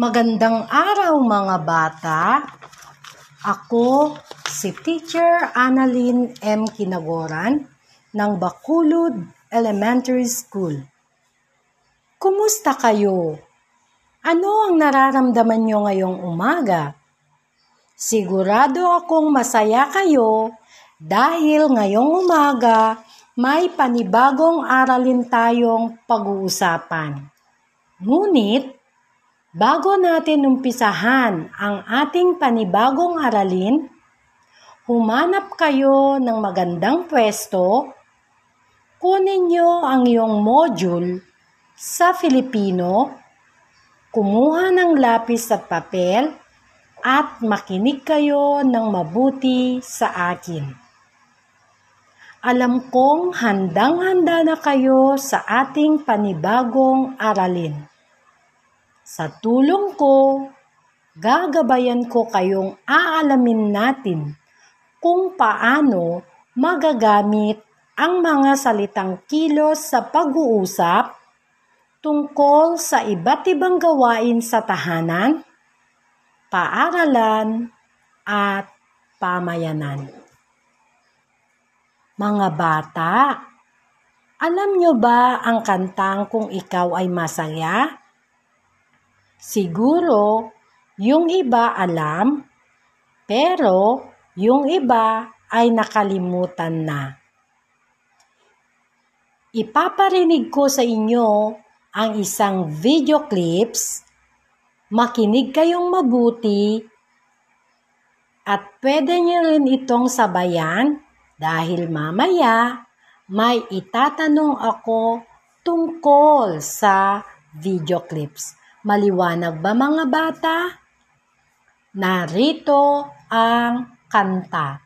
Magandang araw mga bata. Ako si Teacher Annalyn M. Kinagoran ng Bakulud Elementary School. Kumusta kayo? Ano ang nararamdaman nyo ngayong umaga? Sigurado akong masaya kayo dahil ngayong umaga may panibagong aralin tayong pag-uusapan. Ngunit, bago natin umpisahan ang ating panibagong aralin, humanap kayo ng magandang pwesto, kunin nyo ang iyong module sa Filipino, kumuha ng lapis at papel, at makinig kayo ng mabuti sa akin. Alam kong handang-handa na kayo sa ating panibagong aralin. Sa tulong ko, gagabayan ko kayong aalamin natin kung paano magagamit ang mga salitang kilos sa pag-uusap tungkol sa iba't ibang gawain sa tahanan, paaralan, at pamayanan. Mga bata, alam nyo ba ang kantang kung ikaw ay masaya? Siguro, yung iba alam, pero yung iba ay nakalimutan na. Ipaparinig ko sa inyo ang isang video clips. Makinig kayong mabuti at pwede niyo rin itong sabayan dahil mamaya may itatanong ako tungkol sa video clips. Maliwanag ba mga bata? Narito ang kanta.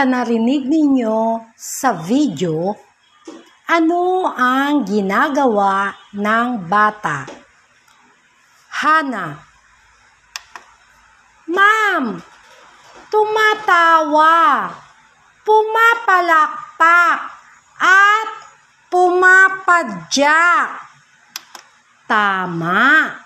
Sa narinig ninyo sa video, ano ang ginagawa ng bata? Hana. Ma'am, tumatawa, pumapalakpak, at pumapadyak. Tama.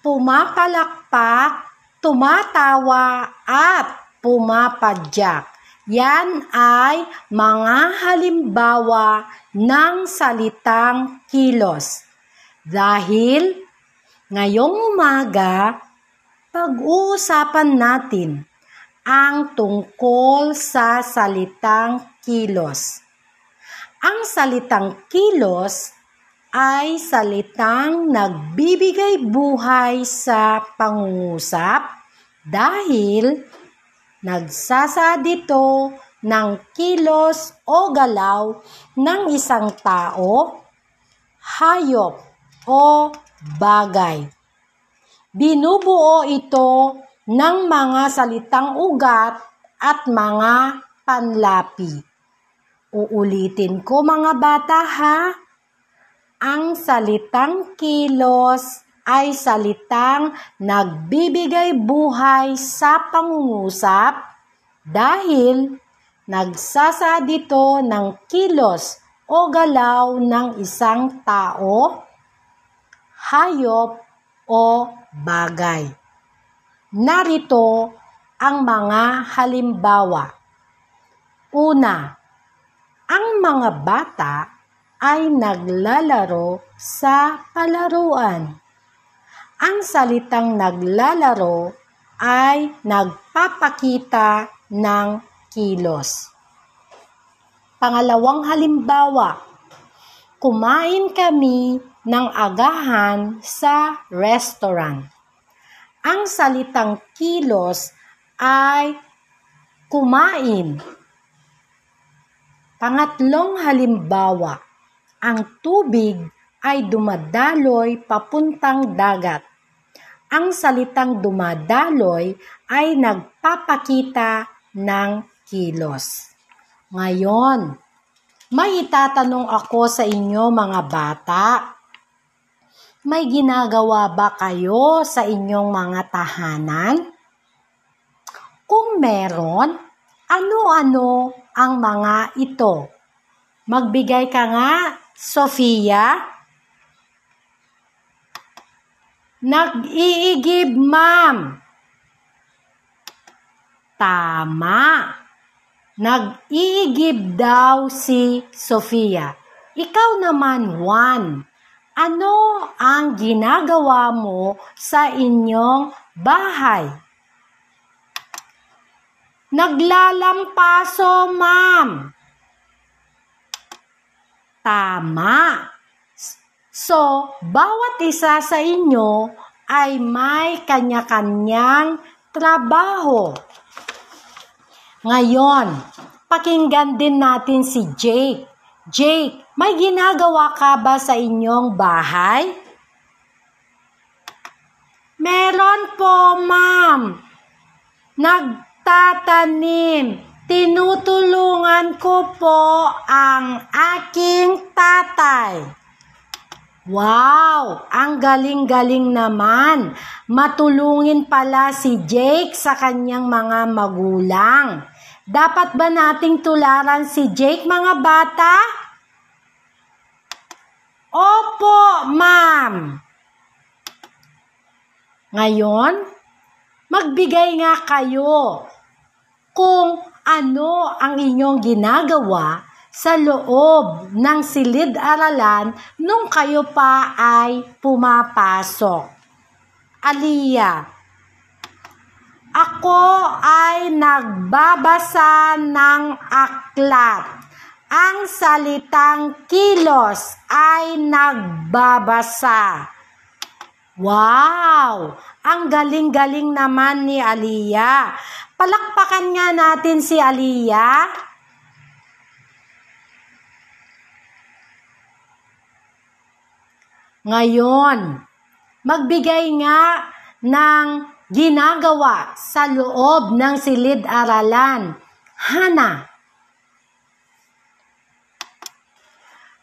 pumapalakpak, tumatawa at pumapadyak. Yan ay mga halimbawa ng salitang kilos. Dahil ngayong umaga, pag-uusapan natin ang tungkol sa salitang kilos. Ang salitang kilos ay salitang nagbibigay buhay sa pangungusap dahil nagsasaad ito ng kilos o galaw ng isang tao, hayop o bagay. Binubuo ito ng mga salitang ugat at mga panlapi. Uulitin ko mga bata ha. Ang salitang kilos ay salitang nagbibigay buhay sa pangungusap dahil nagsasaad ito ng kilos o galaw ng isang tao, hayop o bagay. Narito ang mga halimbawa. Una, ang mga bata ay naglalaro sa palaruan. Ang salitang naglalaro ay nagpapakita ng kilos. Pangalawang halimbawa, kumain kami ng agahan sa restaurant. Ang salitang kilos ay kumain. Pangatlong halimbawa, ang tubig ay dumadaloy papuntang dagat. Ang salitang dumadaloy ay nagpapakita ng kilos. Ngayon, may itatanong ako sa inyo mga bata. May ginagawa ba kayo sa inyong mga tahanan? Kung meron, ano-ano ang mga ito? Magbigay ka nga, Sofia. Nag-iigib, ma'am. Tama. Nag-iigib daw si Sofia. Ikaw naman, Juan. Ano ang ginagawa mo sa inyong bahay? Naglalampaso, ma'am. Tama. So, bawat isa sa inyo ay may kanya-kanyang trabaho. Ngayon, pakinggan din natin si Jake. Jake, may ginagawa ka ba sa inyong bahay? Meron po, ma'am. Nagtatanim. Tinutulungan ko po ang aking tatay. Wow! Ang galing-galing naman. Matulungin pala si Jake sa kanyang mga magulang. Dapat ba nating tularan si Jake mga bata? Opo, ma'am. Ngayon, magbigay nga kayo kung ano ang inyong ginagawa sa loob ng silid-aralan nung kayo pa ay pumapasok. Aliyah, ako ay nagbabasa ng aklat ang salitang kilos ay nagbabasa. Wow! Ang galing-galing naman ni Aliyah. Palakpakan nga natin si Aliyah. Ngayon, magbigay nga ng ginagawa sa loob ng silid-aralan. Hana,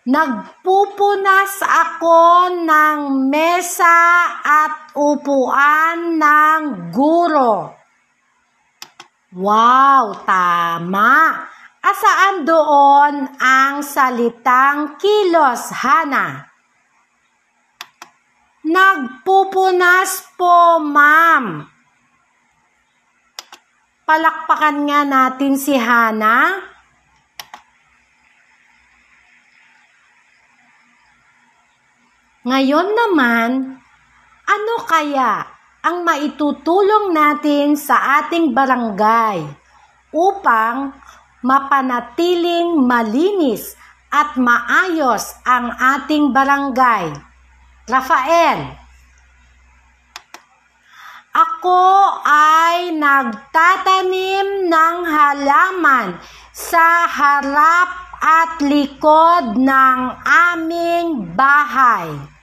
Nagpupunas ako ng mesa at upuan ng guro. Wow, tama. Asaan doon ang salitang kilos, Hana? Nagpupunas po, ma'am. Palakpakan nga natin si Hana. Ngayon naman, ano kaya ang maitutulong natin sa ating barangay upang mapanatiling malinis at maayos ang ating barangay? Rafael, ako ay nagtatanim ng halaman sa harap at likod ng aming bahay.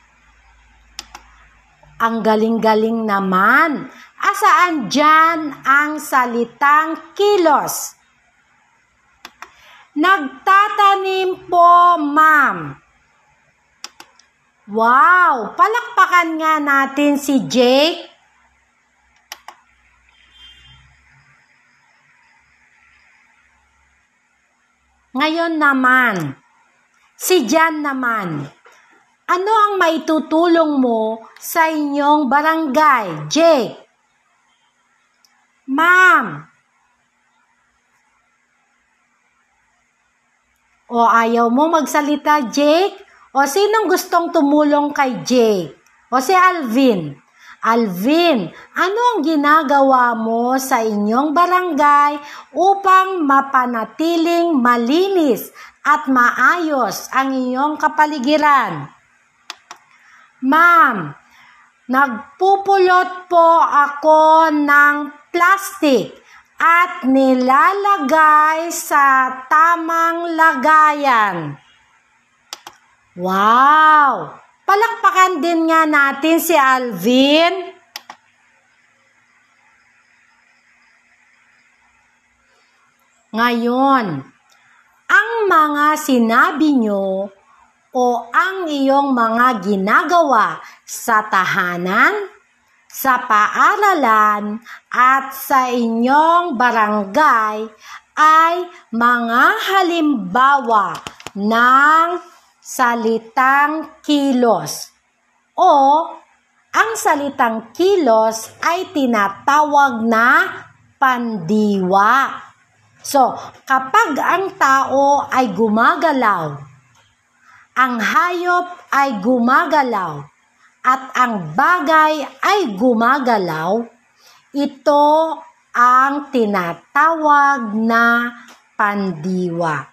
Ang galing-galing naman. Asaan dyan ang salitang kilos? Nagtatanim po, ma'am. Wow! Palakpakan nga natin si Jake. Ngayon naman, si Jan naman. Ano ang maitutulong mo sa inyong barangay, Jake? Ma'am. O ayaw mo magsalita, Jake? O sinong gustong tumulong kay Jake? O si Alvin? Alvin, ano ang ginagawa mo sa inyong barangay upang mapanatiling malinis at maayos ang iyong kapaligiran? Ma'am, nagpupulot po ako ng plastic at nilalagay sa tamang lagayan. Wow! Palakpakan din nga natin si Alvin. Ngayon, ang mga sinabi nyo o ang iyong mga ginagawa sa tahanan, sa paaralan at sa inyong barangay ay mga halimbawa ng salitang kilos o ang salitang kilos ay tinatawag na pandiwa. So, kapag ang tao ay gumagalaw ang hayop ay gumagalaw at ang bagay ay gumagalaw, ito ang tinatawag na pandiwa.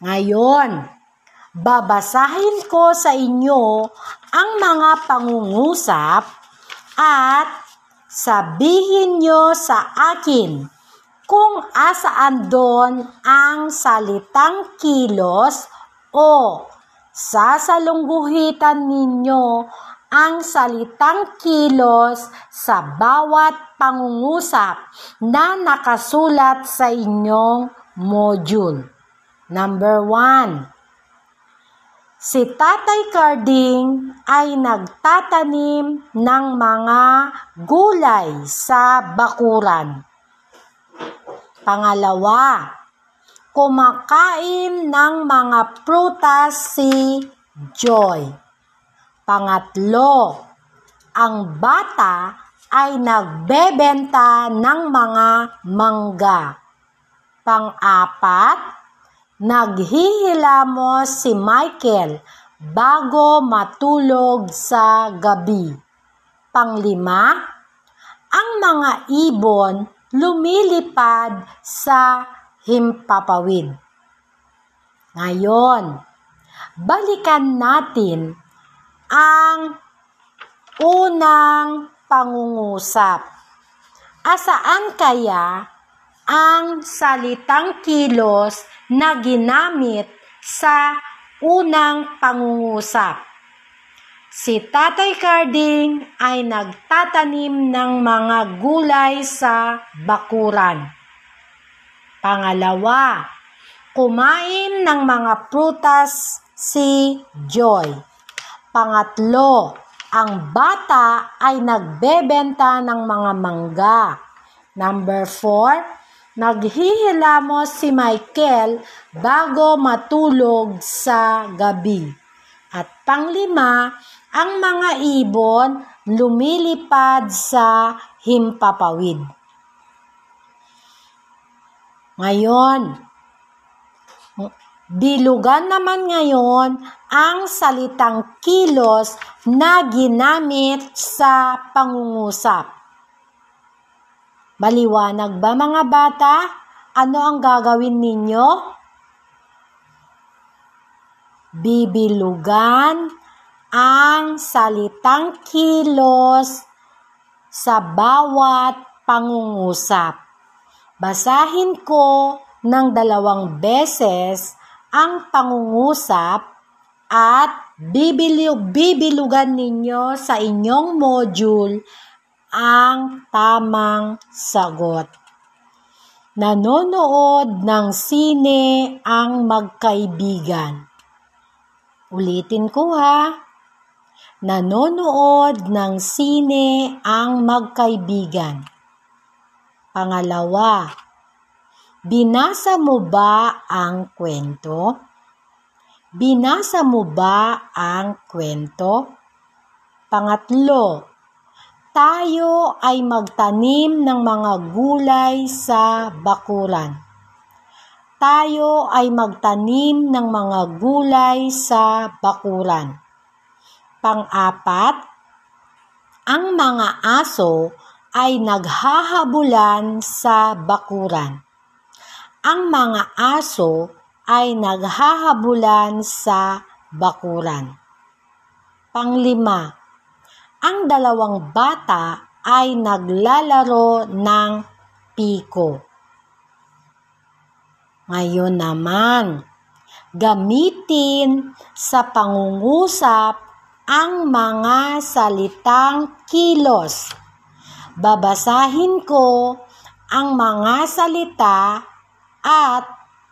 Ngayon, babasahin ko sa inyo ang mga pangungusap at sabihin nyo sa akin kung asaan doon ang salitang kilos o sasalungguhitan ninyo ang salitang kilos sa bawat pangungusap na nakasulat sa inyong module. Number one, si Tatay Carding ay nagtatanim ng mga gulay sa bakuran. Pangalawa, kumakain ng mga prutas si Joy. Pangatlo, ang bata ay nagbebenta ng mga mangga. Pang-apat, naghihilamos si Michael bago matulog sa gabi. Panglima, ang mga ibon lumilipad sa himpapawid. Ngayon, balikan natin ang unang pangungusap. Asaan kaya ang salitang kilos na ginamit sa unang pangungusap? Si Tatay Carding ay nagtatanim ng mga gulay sa bakuran. Pangalawa, kumain ng mga prutas si Joy. Pangatlo, ang bata ay nagbebenta ng mga mangga. Number four, naghihilamos si Michael bago matulog sa gabi. At panglima, ang mga ibon lumilipad sa himpapawid. Ngayon, bilugan naman ngayon ang salitang kilos na ginamit sa pangungusap. Maliwanag ba mga bata? Ano ang gagawin ninyo? Bibilugan ang salitang kilos sa bawat pangungusap. Basahin ko ng dalawang beses ang pangungusap at bibilug, bibilugan ninyo sa inyong module ang tamang sagot. Nanonood ng sine ang magkaibigan. Ulitin ko ha. Nanonood ng sine ang magkaibigan. Pangalawa, binasa mo ba ang kwento? Binasa mo ba ang kwento? Pangatlo, tayo ay magtanim ng mga gulay sa bakuran. Tayo ay magtanim ng mga gulay sa bakuran. Pang-apat, ang mga aso ay naghahabulan sa bakuran. Ang mga aso ay naghahabulan sa bakuran. Panglima, ang dalawang bata ay naglalaro ng piko. Ngayon naman, gamitin sa pangungusap ang mga salitang kilos. Babasahin ko ang mga salita at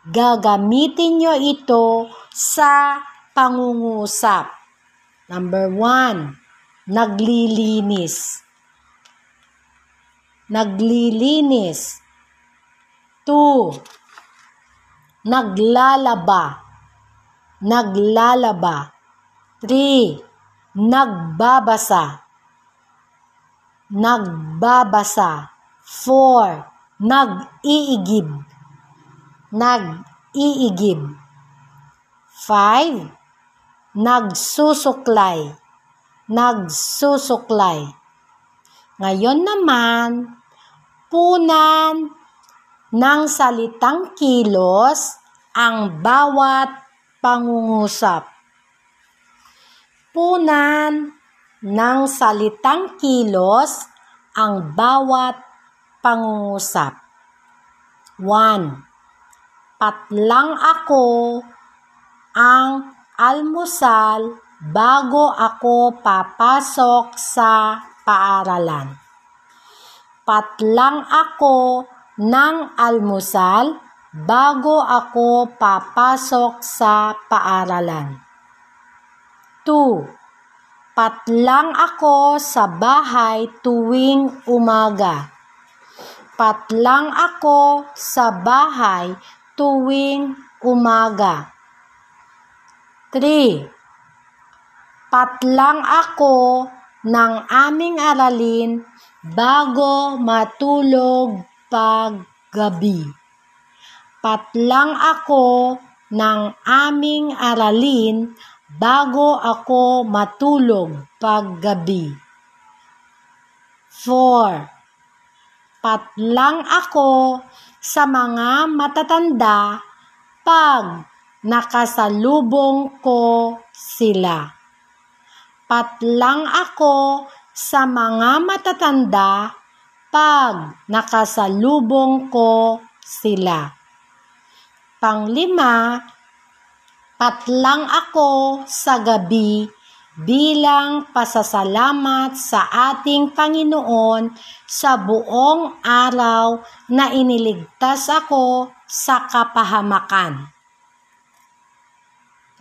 gagamitin nyo ito sa pangungusap. Number one, naglilinis. Naglilinis. Two, naglalaba. Naglalaba. Three, nagbabasa nagbabasa. 4 nag-iigib. Nag-iigib. 5 nagsusuklay. Nagsusuklay. Ngayon naman punan ng salitang kilos ang bawat pangungusap. Punan ng salitang kilos ang bawat pangungusap. 1. Patlang ako ang almusal bago ako papasok sa paaralan. Patlang ako ng almusal bago ako papasok sa paaralan. 2. Patlang ako sa bahay tuwing umaga. Patlang ako sa bahay tuwing umaga. 3. Patlang ako ng aming aralin bago matulog pag gabi. Patlang ako ng aming aralin bago ako matulog paggabi. 4. Patlang ako sa mga matatanda pag nakasalubong ko sila. Patlang ako sa mga matatanda pag nakasalubong ko sila. Panglima, Patlang ako sa gabi bilang pasasalamat sa ating Panginoon sa buong araw na iniligtas ako sa kapahamakan.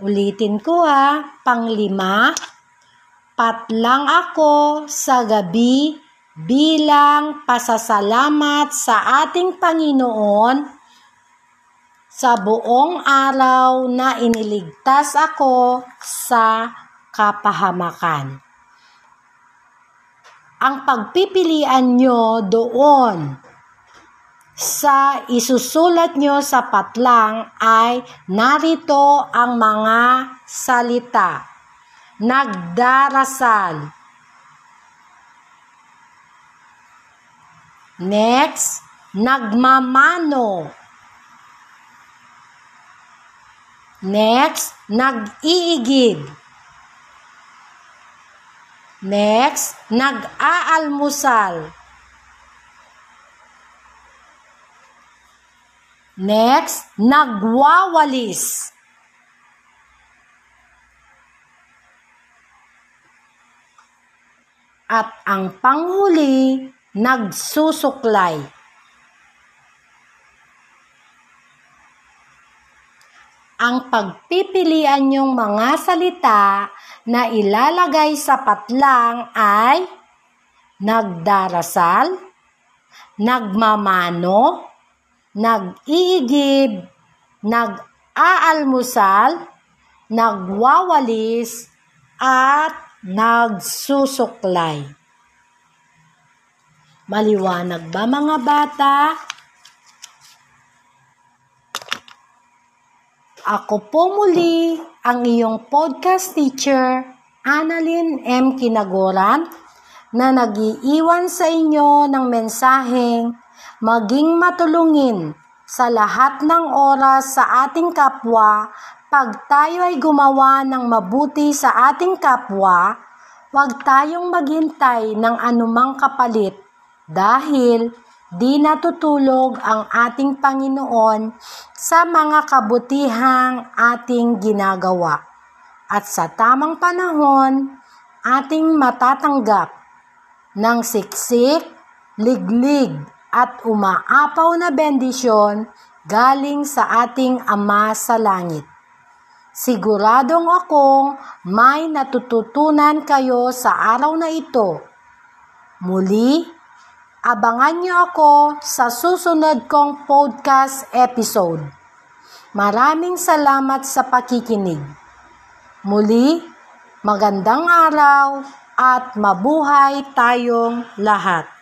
Ulitin ko ha, panglima, patlang ako sa gabi bilang pasasalamat sa ating Panginoon sa buong araw na iniligtas ako sa kapahamakan. Ang pagpipilian nyo doon sa isusulat nyo sa patlang ay narito ang mga salita. Nagdarasal. Next, nagmamano. Next, nag-iigib. Next, nag-aalmusal. Next, nagwawalis. At ang panghuli, nagsusuklay. Ang pagpipilian yung mga salita na ilalagay sa patlang ay nagdarasal, nagmamano, nag-iigib, nag-aalmusal, nagwawalis, at nagsusuklay. Maliwanag ba mga bata? Ako po muli ang iyong podcast teacher, Annalyn M. Kinagoran, na nagiiwan sa inyo ng mensaheng maging matulungin sa lahat ng oras sa ating kapwa pag tayo ay gumawa ng mabuti sa ating kapwa, huwag tayong maghintay ng anumang kapalit dahil di natutulog ang ating Panginoon sa mga kabutihang ating ginagawa. At sa tamang panahon, ating matatanggap ng siksik, liglig at umaapaw na bendisyon galing sa ating Ama sa Langit. Siguradong akong may natututunan kayo sa araw na ito. Muli, Abangan niyo ako sa susunod kong podcast episode. Maraming salamat sa pakikinig. Muli, magandang araw at mabuhay tayong lahat.